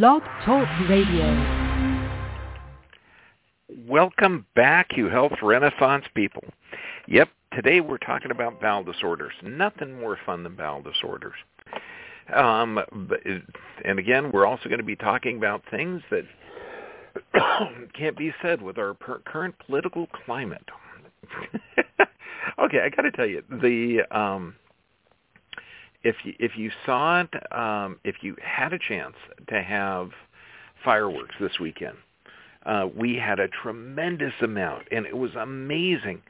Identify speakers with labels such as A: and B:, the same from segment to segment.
A: Blog Talk Radio.
B: Welcome back, you health renaissance people. Yep, today we're talking about bowel disorders. Nothing more fun than bowel disorders. Um, and again, we're also going to be talking about things that can't be said with our per- current political climate. okay, I got to tell you, the um, if you, if you saw it, um, if you had a chance to have fireworks this weekend, uh, we had a tremendous amount, and it was amazing.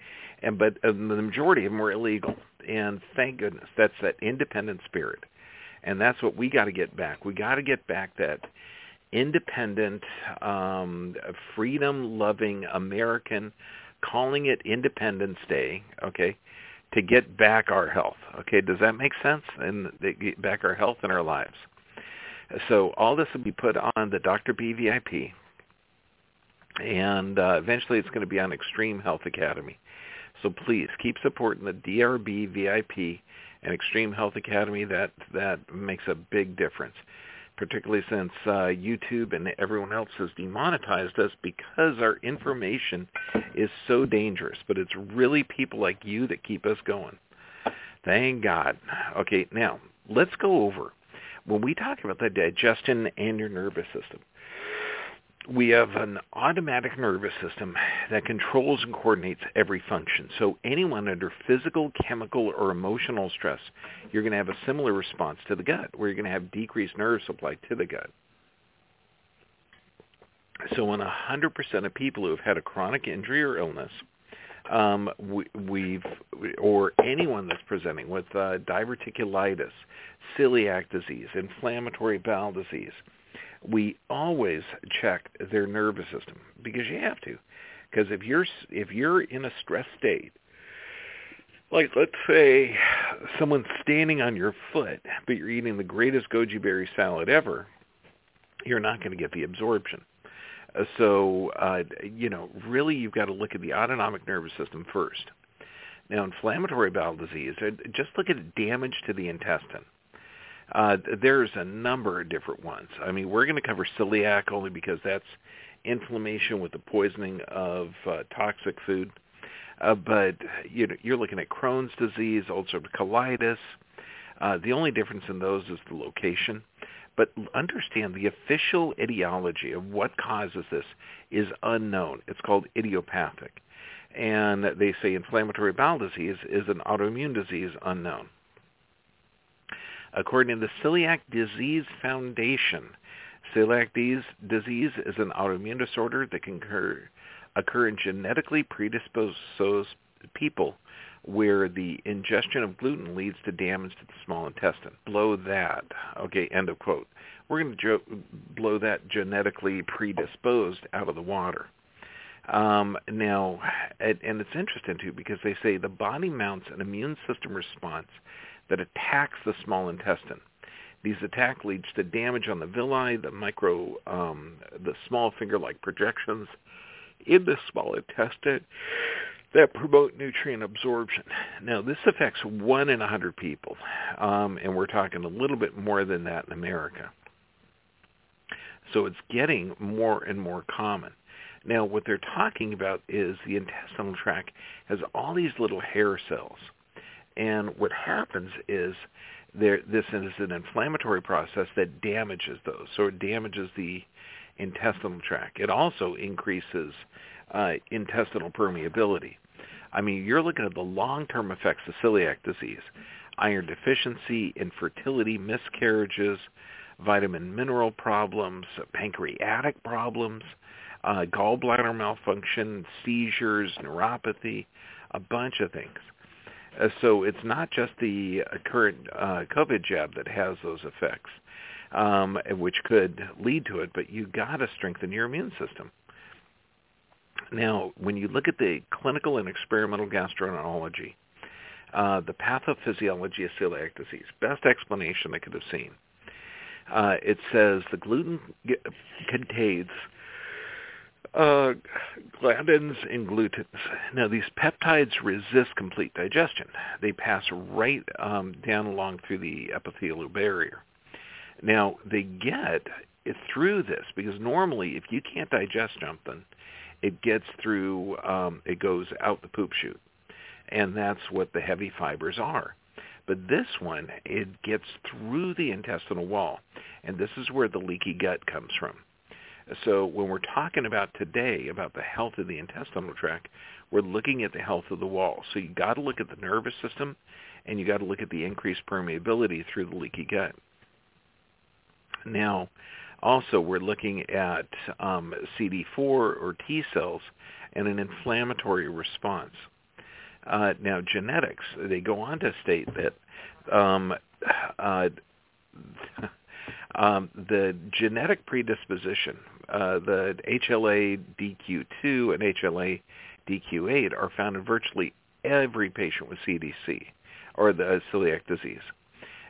B: And but uh, the majority of them were illegal, and thank goodness that's that independent spirit, and that's what we got to get back. We got to get back that independent, um, freedom-loving American, calling it Independence Day. Okay, to get back our health. Okay, does that make sense? And get back our health in our lives. So all this will be put on the Dr. B VIP, and uh, eventually it's going to be on Extreme Health Academy. So please keep supporting the DRB VIP and Extreme Health Academy. That that makes a big difference particularly since uh, YouTube and everyone else has demonetized us because our information is so dangerous. But it's really people like you that keep us going. Thank God. Okay, now let's go over when we talk about the digestion and your nervous system we have an automatic nervous system that controls and coordinates every function. So anyone under physical, chemical, or emotional stress, you're going to have a similar response to the gut, where you're going to have decreased nerve supply to the gut. So in 100% of people who have had a chronic injury or illness, um, we, have or anyone that's presenting with uh, diverticulitis, celiac disease, inflammatory bowel disease, we always check their nervous system because you have to. Because if you're if you're in a stress state, like let's say someone's standing on your foot, but you're eating the greatest goji berry salad ever, you're not going to get the absorption. Uh, so uh, you know, really, you've got to look at the autonomic nervous system first. Now, inflammatory bowel disease, uh, just look at damage to the intestine. Uh, there's a number of different ones. I mean, we're going to cover celiac only because that's inflammation with the poisoning of uh, toxic food. Uh, but you know, you're looking at Crohn's disease, ulcerative colitis. Uh, the only difference in those is the location. But understand the official etiology of what causes this is unknown. It's called idiopathic. And they say inflammatory bowel disease is an autoimmune disease unknown. According to the Celiac Disease Foundation, celiac disease is an autoimmune disorder that can occur, occur in genetically predisposed people where the ingestion of gluten leads to damage to the small intestine. Blow that. Okay, end of quote. We're going to jo- blow that genetically predisposed out of the water. Um, now, and, and it's interesting too because they say the body mounts an immune system response that attacks the small intestine. These attacks leads to damage on the villi, the micro, um, the small finger-like projections in the small intestine that promote nutrient absorption. Now, this affects one in a hundred people, um, and we're talking a little bit more than that in America. So it's getting more and more common. Now, what they're talking about is the intestinal tract has all these little hair cells and what happens is there, this is an inflammatory process that damages those. So it damages the intestinal tract. It also increases uh, intestinal permeability. I mean, you're looking at the long-term effects of celiac disease, iron deficiency, infertility, miscarriages, vitamin mineral problems, pancreatic problems, uh, gallbladder malfunction, seizures, neuropathy, a bunch of things. Uh, so it's not just the uh, current uh, COVID jab that has those effects, um, which could lead to it, but you got to strengthen your immune system. Now, when you look at the clinical and experimental gastroenterology, uh, the pathophysiology of celiac disease, best explanation I could have seen. Uh, it says the gluten contains uh, gliadins and glutens. Now, these peptides resist complete digestion. They pass right um, down along through the epithelial barrier. Now, they get it, through this because normally if you can't digest something, it gets through, um, it goes out the poop chute. And that's what the heavy fibers are. But this one, it gets through the intestinal wall. And this is where the leaky gut comes from. So when we're talking about today about the health of the intestinal tract, we're looking at the health of the wall. So you got to look at the nervous system and you got to look at the increased permeability through the leaky gut. Now, also we're looking at um, CD4 or T cells and an inflammatory response. Uh, now, genetics, they go on to state that um, uh, um, the genetic predisposition, uh, the HLA DQ2 and HLA DQ8 are found in virtually every patient with CDC or the celiac disease.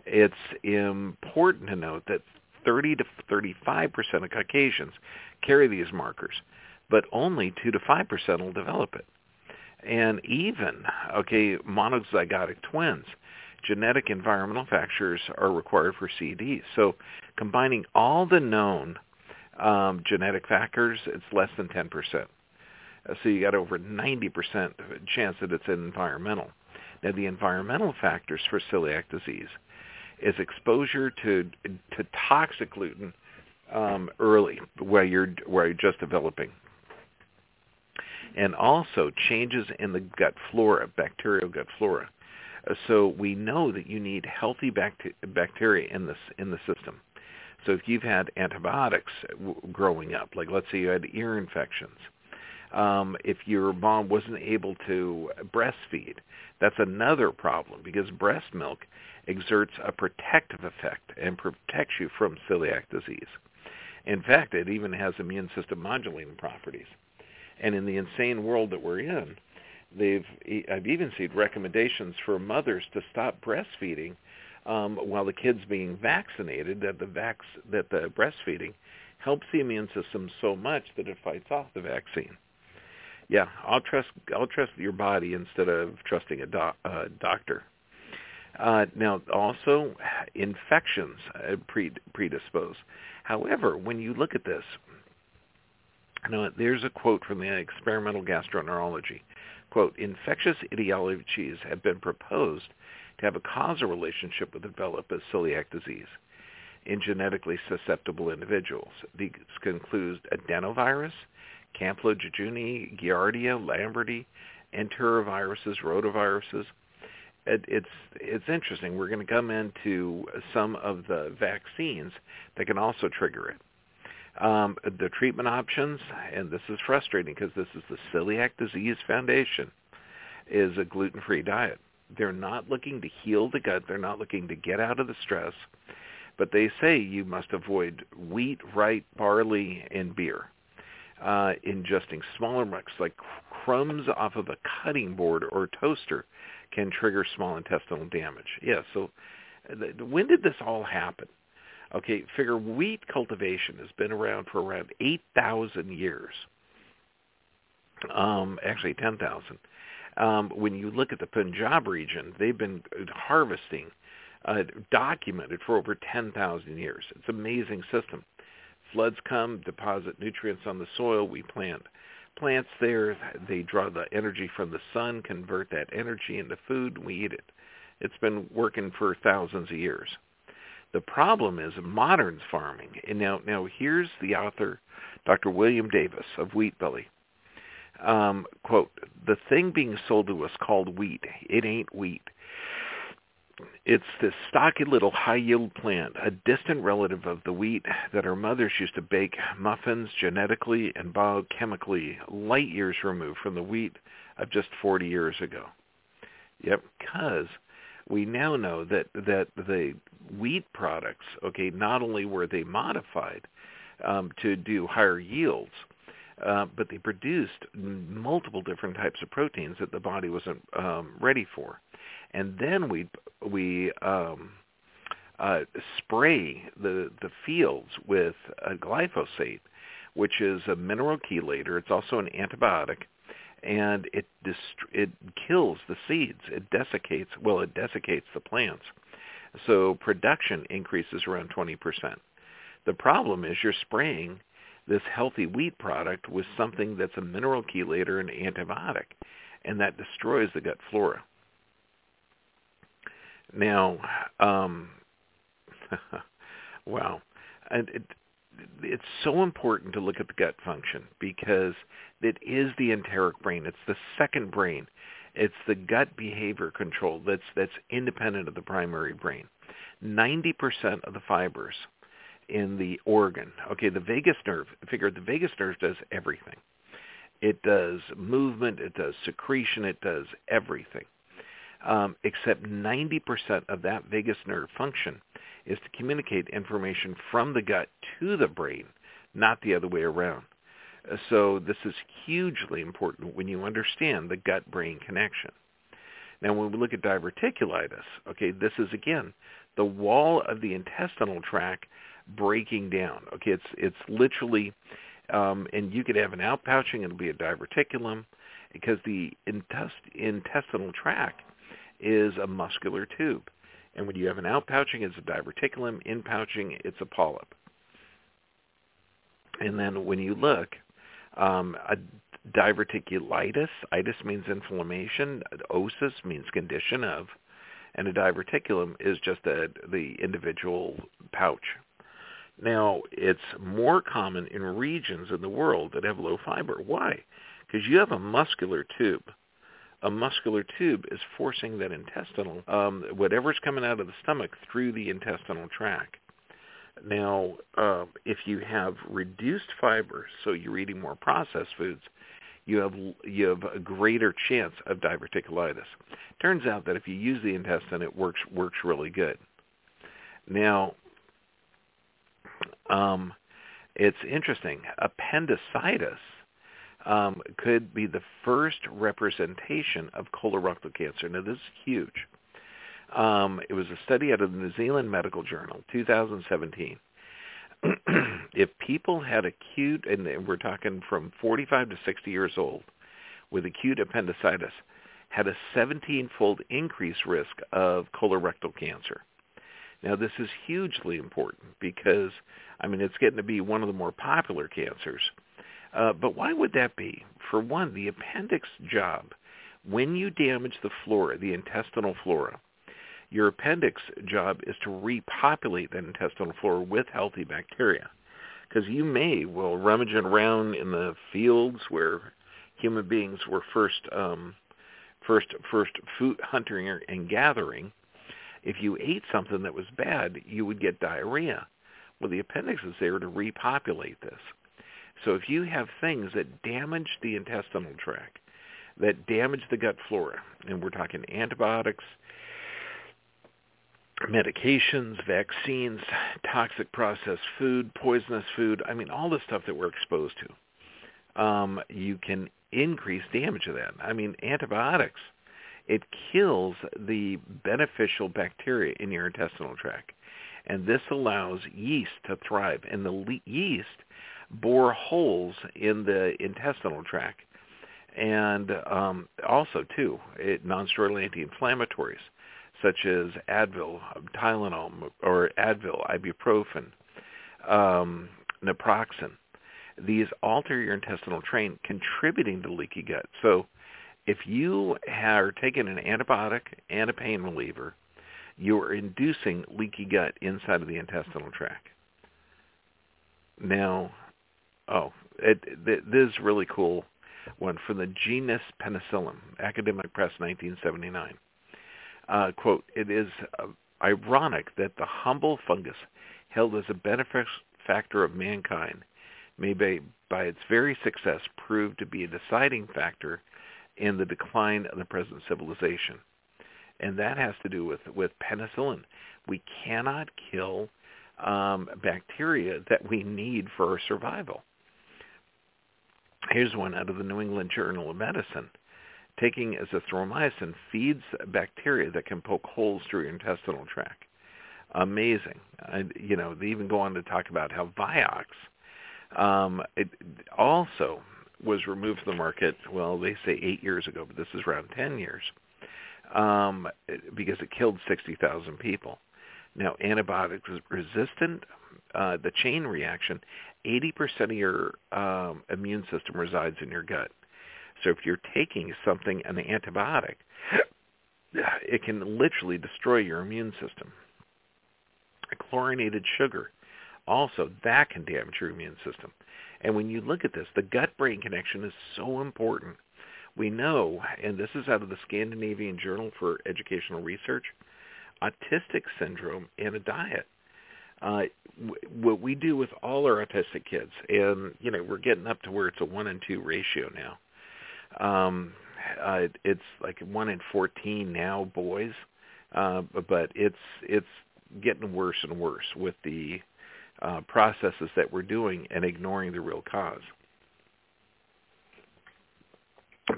B: It's important to note that 30 to 35 percent of Caucasians carry these markers, but only 2 to 5 percent will develop it. And even, okay, monozygotic twins, genetic environmental factors are required for CDs. So combining all the known um, genetic factors, it's less than 10%. So you got over 90% chance that it's environmental. Now the environmental factors for celiac disease is exposure to to toxic gluten um, early, where you're where you're just developing, and also changes in the gut flora, bacterial gut flora. Uh, so we know that you need healthy bacteria in this in the system. So if you've had antibiotics w- growing up, like let's say you had ear infections, um, if your mom wasn't able to breastfeed, that's another problem because breast milk exerts a protective effect and protects you from celiac disease. In fact, it even has immune system modulating properties. And in the insane world that we're in, they've I've even seen recommendations for mothers to stop breastfeeding um, while the kid's being vaccinated. That the vax that the breastfeeding helps the immune system so much that it fights off the vaccine. Yeah, I'll trust I'll trust your body instead of trusting a doc, doctor. Uh, now, also, infections uh, predispose. However, when you look at this, you know, there's a quote from the experimental gastroenterology. Quote, infectious etiologies have been proposed to have a causal relationship with the development of celiac disease in genetically susceptible individuals. These conclude adenovirus, Campylobacter Giardia, Lamberti, enteroviruses, rotaviruses, it, it's it's interesting. We're going to come into some of the vaccines that can also trigger it. Um, the treatment options, and this is frustrating because this is the Celiac Disease Foundation, is a gluten-free diet. They're not looking to heal the gut. They're not looking to get out of the stress. But they say you must avoid wheat, rye, barley, and beer. Uh, ingesting smaller amounts like crumbs off of a cutting board or toaster can trigger small intestinal damage. Yeah, so when did this all happen? Okay, figure wheat cultivation has been around for around 8,000 years. Um, actually 10,000. Um, when you look at the Punjab region, they've been harvesting uh, documented for over 10,000 years. It's an amazing system. Floods come, deposit nutrients on the soil, we plant plants there. They draw the energy from the sun, convert that energy into food, and we eat it. It's been working for thousands of years. The problem is modern farming. And now, now here's the author, Dr. William Davis of Wheat Belly. Um, quote, the thing being sold to us called wheat, it ain't wheat. It's this stocky little high-yield plant, a distant relative of the wheat that our mothers used to bake muffins genetically and biochemically light years removed from the wheat of just 40 years ago. Yep, because we now know that that the wheat products, okay, not only were they modified um, to do higher yields, uh, but they produced multiple different types of proteins that the body wasn't um, ready for and then we we um, uh, spray the the fields with a glyphosate, which is a mineral chelator. It's also an antibiotic, and it dist- it kills the seeds. It desiccates well, it desiccates the plants. So production increases around 20%. The problem is you're spraying this healthy wheat product with something that's a mineral chelator and antibiotic, and that destroys the gut flora. Now, um, wow, and it, it's so important to look at the gut function because it is the enteric brain. It's the second brain. It's the gut behavior control that's that's independent of the primary brain. 90% of the fibers in the organ. Okay, the vagus nerve. Figure the vagus nerve does everything. It does movement. It does secretion. It does everything. Um, except 90% of that vagus nerve function is to communicate information from the gut to the brain, not the other way around. Uh, so this is hugely important when you understand the gut-brain connection. Now, when we look at diverticulitis, okay, this is again the wall of the intestinal tract breaking down. Okay, it's it's literally, um, and you could have an outpouching, it'll be a diverticulum, because the intest- intestinal tract is a muscular tube. And when you have an outpouching, it's a diverticulum. Inpouching, it's a polyp. And then when you look, um, a diverticulitis, itis means inflammation, osis means condition of, and a diverticulum is just a, the individual pouch. Now, it's more common in regions in the world that have low fiber. Why? Because you have a muscular tube. A muscular tube is forcing that intestinal, um, whatever's coming out of the stomach through the intestinal tract. Now, uh, if you have reduced fiber, so you're eating more processed foods, you have you have a greater chance of diverticulitis. Turns out that if you use the intestine, it works works really good. Now, um, it's interesting. Appendicitis um, could be the first representation of colorectal cancer. Now, this is huge. Um, it was a study out of the New Zealand Medical Journal, 2017. if people had acute, and we're talking from 45 to 60 years old, with acute appendicitis, had a 17-fold increased risk of colorectal cancer. Now, this is hugely important because, I mean, it's getting to be one of the more popular cancers. Uh, but why would that be? For one, the appendix job, when you damage the flora, the intestinal flora, your appendix job is to repopulate that intestinal flora with healthy bacteria. Because you may, well, rummaging around in the fields where human beings were first, um, first, first food hunting and gathering, if you ate something that was bad, you would get diarrhea. Well, the appendix is there to repopulate this. So if you have things that damage the intestinal tract, that damage the gut flora, and we're talking antibiotics, medications, vaccines, toxic processed food, poisonous food, I mean all the stuff that we're exposed to, um, you can increase damage of that. I mean antibiotics, it kills the beneficial bacteria in your intestinal tract. And this allows yeast to thrive. And the le- yeast bore holes in the intestinal tract. And um, also, too, it, non-steroidal anti-inflammatories such as Advil, Tylenol, or Advil, ibuprofen, um, naproxen. These alter your intestinal tract, contributing to leaky gut. So if you are taking an antibiotic and a pain reliever, you are inducing leaky gut inside of the intestinal tract. Now, oh, it, it, this is really cool one from the genus Penicillium, Academic Press, 1979. Uh, quote, it is uh, ironic that the humble fungus held as a benefactor of mankind may by its very success prove to be a deciding factor in the decline of the present civilization. And that has to do with, with penicillin. We cannot kill um, bacteria that we need for our survival. Here's one out of the New England Journal of Medicine taking azithromycin feeds bacteria that can poke holes through your intestinal tract. Amazing. I, you know, they even go on to talk about how Vioxx um, it also was removed from the market, well, they say eight years ago, but this is around 10 years, um, because it killed 60,000 people. Now, antibiotic resistant uh, the chain reaction, 80% of your um, immune system resides in your gut. So if you're taking something, an antibiotic, it can literally destroy your immune system. Chlorinated sugar, also that can damage your immune system. And when you look at this, the gut-brain connection is so important. We know, and this is out of the Scandinavian Journal for Educational Research, autistic syndrome and a diet. Uh, what we do with all our autistic kids, and you know we're getting up to where it's a one and two ratio now. Um, uh, it's like one in fourteen now boys, uh, but it's it's getting worse and worse with the uh, processes that we're doing and ignoring the real cause.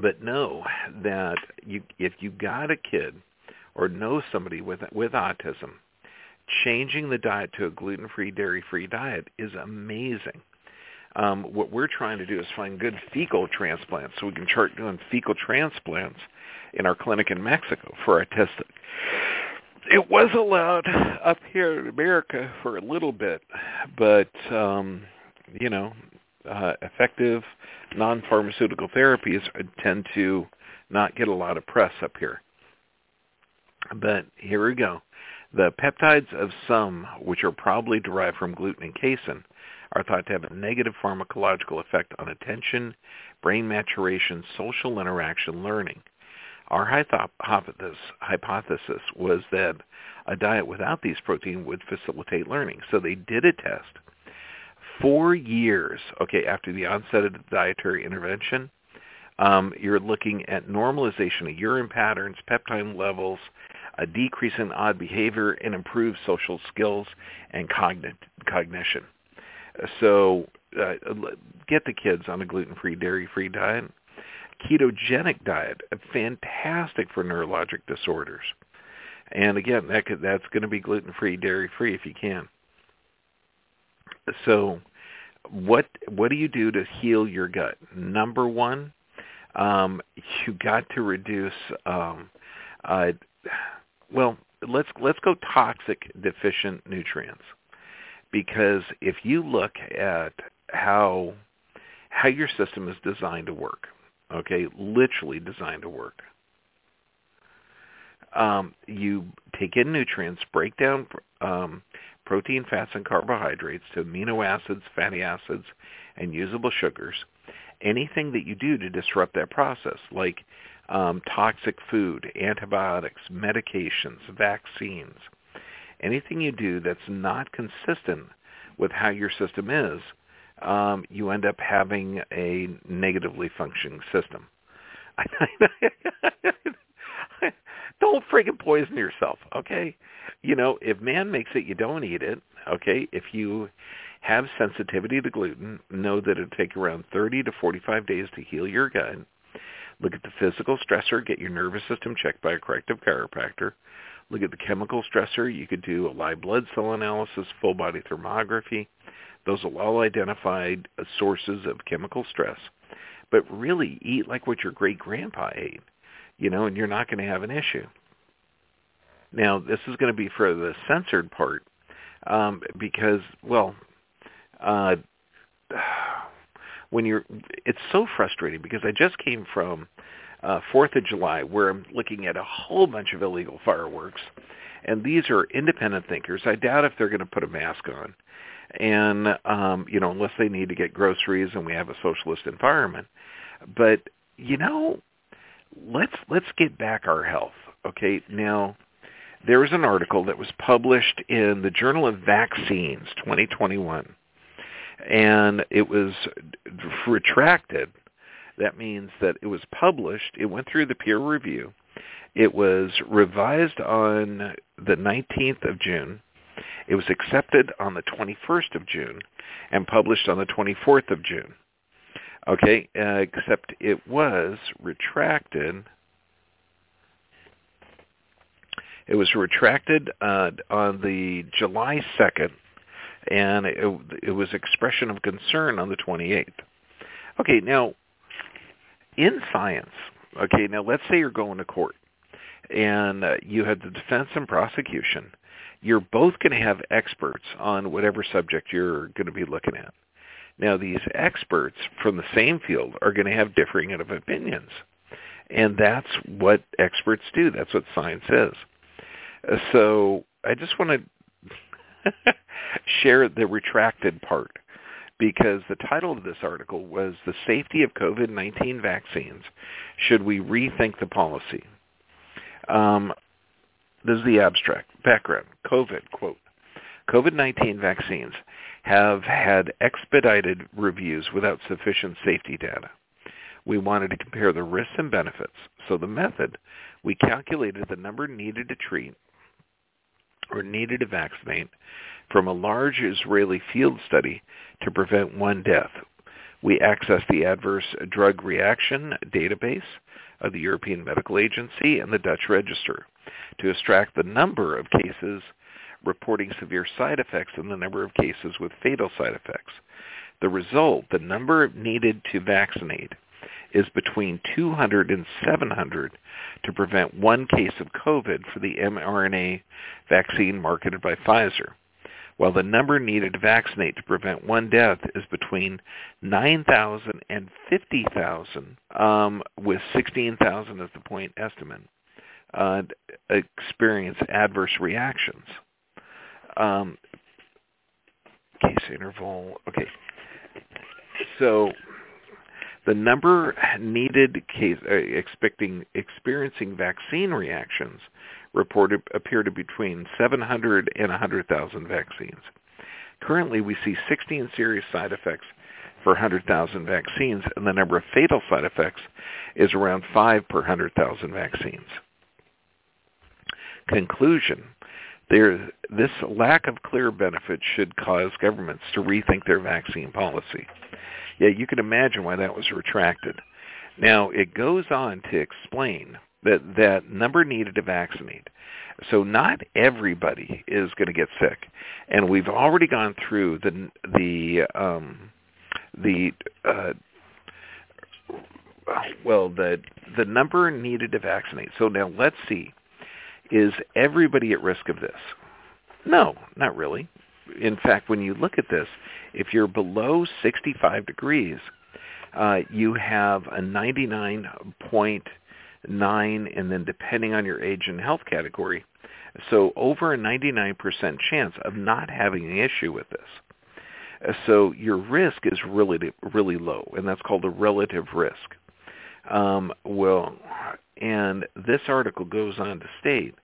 B: But know that you, if you got a kid or know somebody with with autism, changing the diet to a gluten-free, dairy-free diet is amazing. Um, what we're trying to do is find good fecal transplants so we can start doing fecal transplants in our clinic in Mexico for autistic. It was allowed up here in America for a little bit, but um, you know, uh, effective non-pharmaceutical therapies tend to not get a lot of press up here. But here we go. The peptides of some, which are probably derived from gluten and casein, are thought to have a negative pharmacological effect on attention, brain maturation, social interaction, learning. Our hypothesis, was that a diet without these proteins would facilitate learning. So they did a test. Four years, okay, after the onset of the dietary intervention, um, you're looking at normalization of urine patterns, peptide levels, a decrease in odd behavior, and improved social skills and cogn- cognition. So uh, get the kids on a gluten-free, dairy-free diet. Ketogenic diet, fantastic for neurologic disorders. And again, that could, that's going to be gluten-free, dairy-free if you can. So what what do you do to heal your gut? Number one, um, you got to reduce um, uh, well, let's let's go toxic deficient nutrients. Because if you look at how how your system is designed to work, okay, literally designed to work. Um, you take in nutrients, break down um, protein, fats, and carbohydrates to amino acids, fatty acids, and usable sugars. Anything that you do to disrupt that process, like um, toxic food, antibiotics, medications, vaccines, anything you do that's not consistent with how your system is, um, you end up having a negatively functioning system. don't freaking poison yourself, okay? You know, if man makes it, you don't eat it, okay? If you have sensitivity to gluten, know that it'll take around 30 to 45 days to heal your gut. Look at the physical stressor, get your nervous system checked by a corrective chiropractor. Look at the chemical stressor. You could do a live blood cell analysis, full body thermography. Those will all identify sources of chemical stress. But really eat like what your great grandpa ate you know, and you're not going to have an issue. Now, this is going to be for the censored part um, because, well, uh, when you're, it's so frustrating because I just came from uh, Fourth of July where I'm looking at a whole bunch of illegal fireworks, and these are independent thinkers. I doubt if they're going to put a mask on, and um, you know, unless they need to get groceries and we have a socialist environment. But you know, let's let's get back our health. Okay, now there was an article that was published in the Journal of Vaccines 2021, and it was retracted. That means that it was published. It went through the peer review. It was revised on the 19th of June. It was accepted on the 21st of June and published on the 24th of June. Okay, uh, except it was retracted. It was retracted uh, on the July 2nd, and it, it was expression of concern on the 28th. Okay, now, in science, okay, now let's say you're going to court, and uh, you had the defense and prosecution. You're both going to have experts on whatever subject you're going to be looking at. Now, these experts from the same field are going to have differing of opinions. And that's what experts do. That's what science is. So I just want to share the retracted part because the title of this article was The Safety of COVID-19 Vaccines. Should we rethink the policy? Um, this is the abstract. Background. COVID, quote. COVID-19 vaccines have had expedited reviews without sufficient safety data. We wanted to compare the risks and benefits. So the method, we calculated the number needed to treat or needed to vaccinate from a large Israeli field study to prevent one death. We accessed the adverse drug reaction database of the European Medical Agency and the Dutch Register to extract the number of cases reporting severe side effects and the number of cases with fatal side effects. The result, the number needed to vaccinate, is between 200 and 700 to prevent one case of COVID for the mRNA vaccine marketed by Pfizer, while the number needed to vaccinate to prevent one death is between 9,000 and 50,000, um, with 16,000 as the point estimate, uh, experience adverse reactions. Um, case interval, okay. So the number needed case uh, expecting experiencing vaccine reactions reported appear to be between 700 and 100,000 vaccines. Currently, we see 16 serious side effects for 100,000 vaccines, and the number of fatal side effects is around 5 per 100,000 vaccines. Conclusion. There, this lack of clear benefits should cause governments to rethink their vaccine policy. Yeah, you can imagine why that was retracted. Now, it goes on to explain that that number needed to vaccinate. So not everybody is going to get sick, and we've already gone through the the um, the uh, well the the number needed to vaccinate. So now let's see, is everybody at risk of this? No, not really. In fact, when you look at this, if you're below 65 degrees, uh, you have a 99.9, and then depending on your age and health category, so over a 99% chance of not having an issue with this. Uh, so your risk is really really low, and that's called a relative risk. Um, well, and this article goes on to state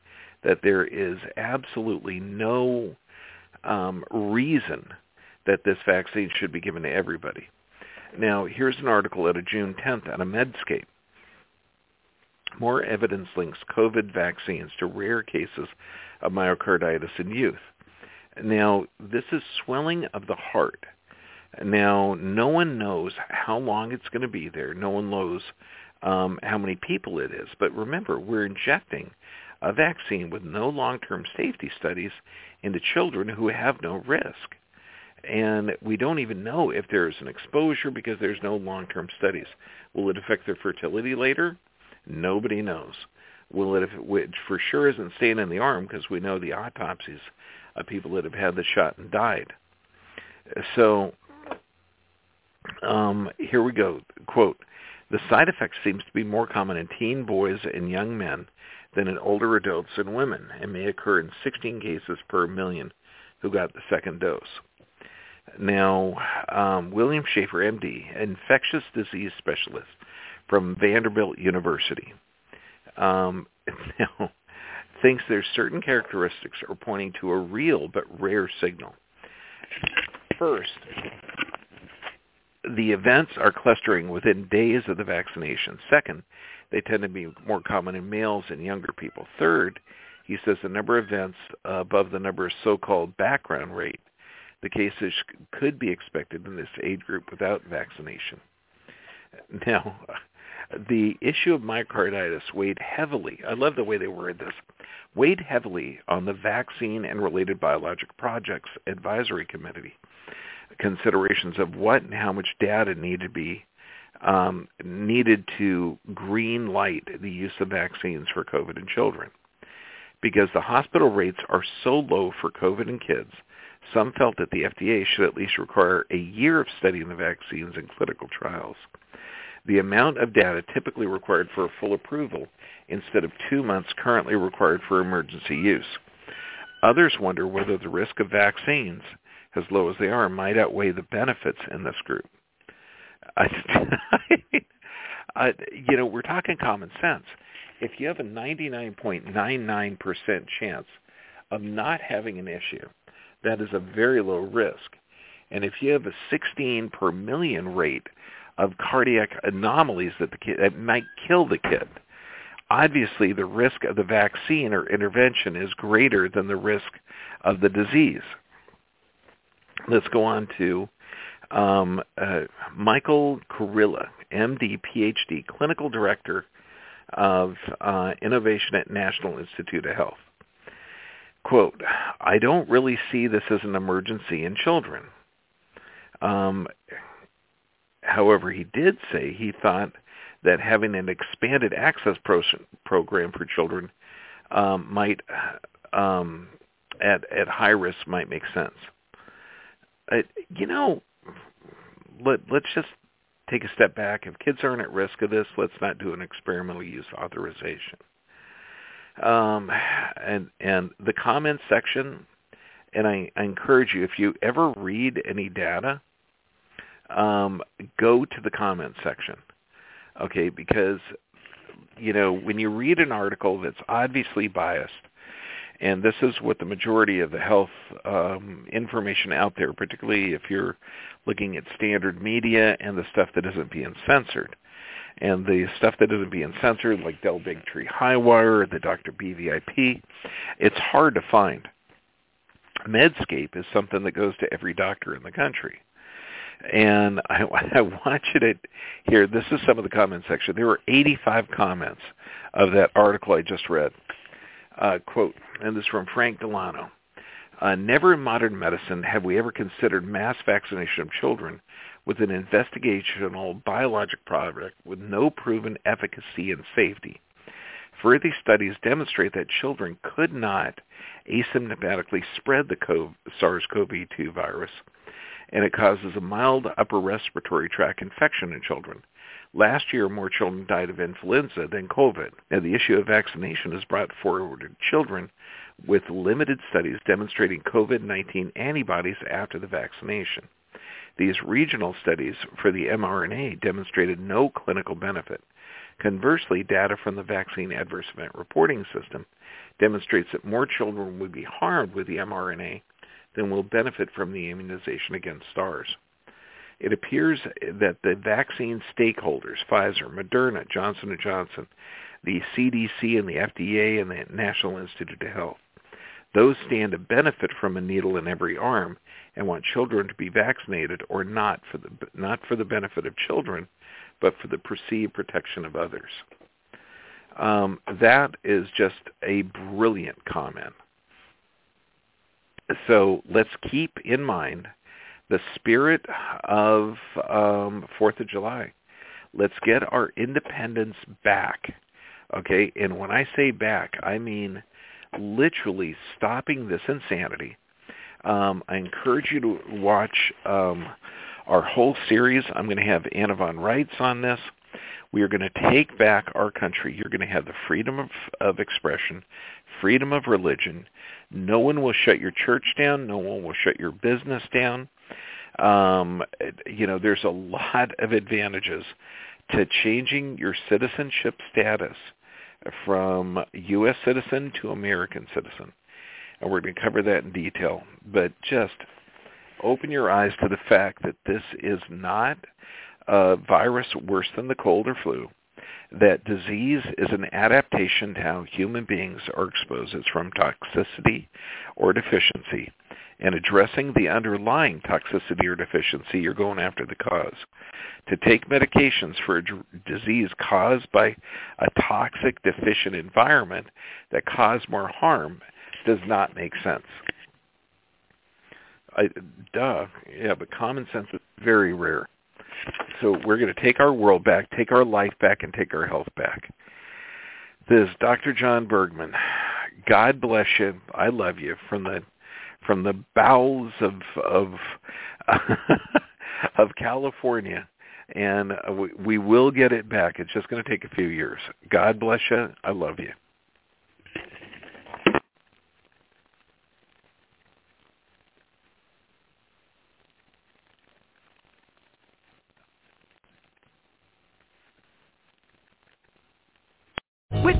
B: that there is absolutely no um, reason that this vaccine should be given to everybody. Now, here's an article out of June 10th on a Medscape. More evidence links COVID vaccines to rare cases of myocarditis in youth. Now, this is swelling of the heart. Now, no one knows how long it's going to be there. No one knows um, how many people it is. But remember, we're injecting a vaccine with no long-term safety studies into children who have no risk. And we don't even know if there's an exposure because there's no long-term studies. Will it affect their fertility later? Nobody knows. Will it, which for sure isn't staying in the arm because we know the autopsies of people that have had the shot and died. So um, here we go. Quote, the side effects seems to be more common in teen boys and young men than in older adults and women and may occur in 16 cases per million who got the second dose. Now, um, William Schaffner, MD, infectious disease specialist from Vanderbilt University, um, now, thinks there's certain characteristics are pointing to a real but rare signal. First, the events are clustering within days of the vaccination. Second, they tend to be more common in males and younger people. Third, he says the number of events above the number of so-called background rate. The cases could be expected in this age group without vaccination. Now, the issue of myocarditis weighed heavily, I love the way they word this, weighed heavily on the Vaccine and Related Biologic Products Advisory Committee considerations of what and how much data needed to be um, needed to green light the use of vaccines for COVID in children. Because the hospital rates are so low for COVID in kids, some felt that the FDA should at least require a year of studying the vaccines in clinical trials. The amount of data typically required for a full approval instead of two months currently required for emergency use. Others wonder whether the risk of vaccines, as low as they are, might outweigh the benefits in this group. I, you know, we're talking common sense. If you have a 99.99% chance of not having an issue, that is a very low risk. And if you have a 16 per million rate of cardiac anomalies that the kid that might kill the kid, obviously the risk of the vaccine or intervention is greater than the risk of the disease. Let's go on to um, uh, Michael Kurilla, MD, PhD, Clinical Director of uh, Innovation at National Institute of Health. Quote, I don't really see this as an emergency in children. Um, however, he did say he thought that having an expanded access pro- program for children um, might, um, at at high risk, might make sense. Uh, you know, let let's just take a step back. If kids aren't at risk of this, let's not do an experimental use authorization. Um, and and the comments section, and I, I encourage you if you ever read any data, um, go to the comments section, okay? Because you know when you read an article that's obviously biased, and this is what the majority of the health um, information out there, particularly if you're looking at standard media and the stuff that isn't being censored. And the stuff that isn't being censored, like Del Bigtree Highwire, the Dr. BVIP, it's hard to find. Medscape is something that goes to every doctor in the country. And I, I you to hear, this is some of the comment section. There were 85 comments of that article I just read. Uh, quote, and this is from Frank Delano. Uh, never in modern medicine have we ever considered mass vaccination of children with an investigational biologic product with no proven efficacy and safety. Further studies demonstrate that children could not asymptomatically spread the SARS-CoV-2 virus, and it causes a mild upper respiratory tract infection in children. Last year, more children died of influenza than COVID. Now, the issue of vaccination is brought forward in children with limited studies demonstrating COVID-19 antibodies after the vaccination. These regional studies for the mRNA demonstrated no clinical benefit. Conversely, data from the Vaccine Adverse Event Reporting System demonstrates that more children would be harmed with the mRNA than will benefit from the immunization against SARS. It appears that the vaccine stakeholders, Pfizer, Moderna, Johnson & Johnson, the CDC and the FDA and the National Institute of Health, those stand to benefit from a needle in every arm and want children to be vaccinated or not for the not for the benefit of children, but for the perceived protection of others. Um, that is just a brilliant comment. So let's keep in mind the spirit of um, Fourth of July. Let's get our independence back. Okay, and when I say back, I mean literally stopping this insanity. Um, I encourage you to watch um, our whole series. I'm going to have Anna von Reitz on this. We are going to take back our country. You're going to have the freedom of, of expression, freedom of religion. No one will shut your church down. No one will shut your business down. Um, you know, there's a lot of advantages to changing your citizenship status from U.S. citizen to American citizen. And we're going to cover that in detail. But just open your eyes to the fact that this is not a virus worse than the cold or flu, that disease is an adaptation to how human beings are exposed. It's from toxicity or deficiency. And addressing the underlying toxicity or deficiency, you're going after the cause to take medications for a disease caused by a toxic deficient environment that cause more harm does not make sense. I, duh, yeah, but common sense is very rare. So we're going to take our world back, take our life back, and take our health back. This is Dr. John Bergman. God bless you. I love you from the from the bowels of of of California, and we, we will get it back. It's just going to take a few years. God bless you. I love you.
C: With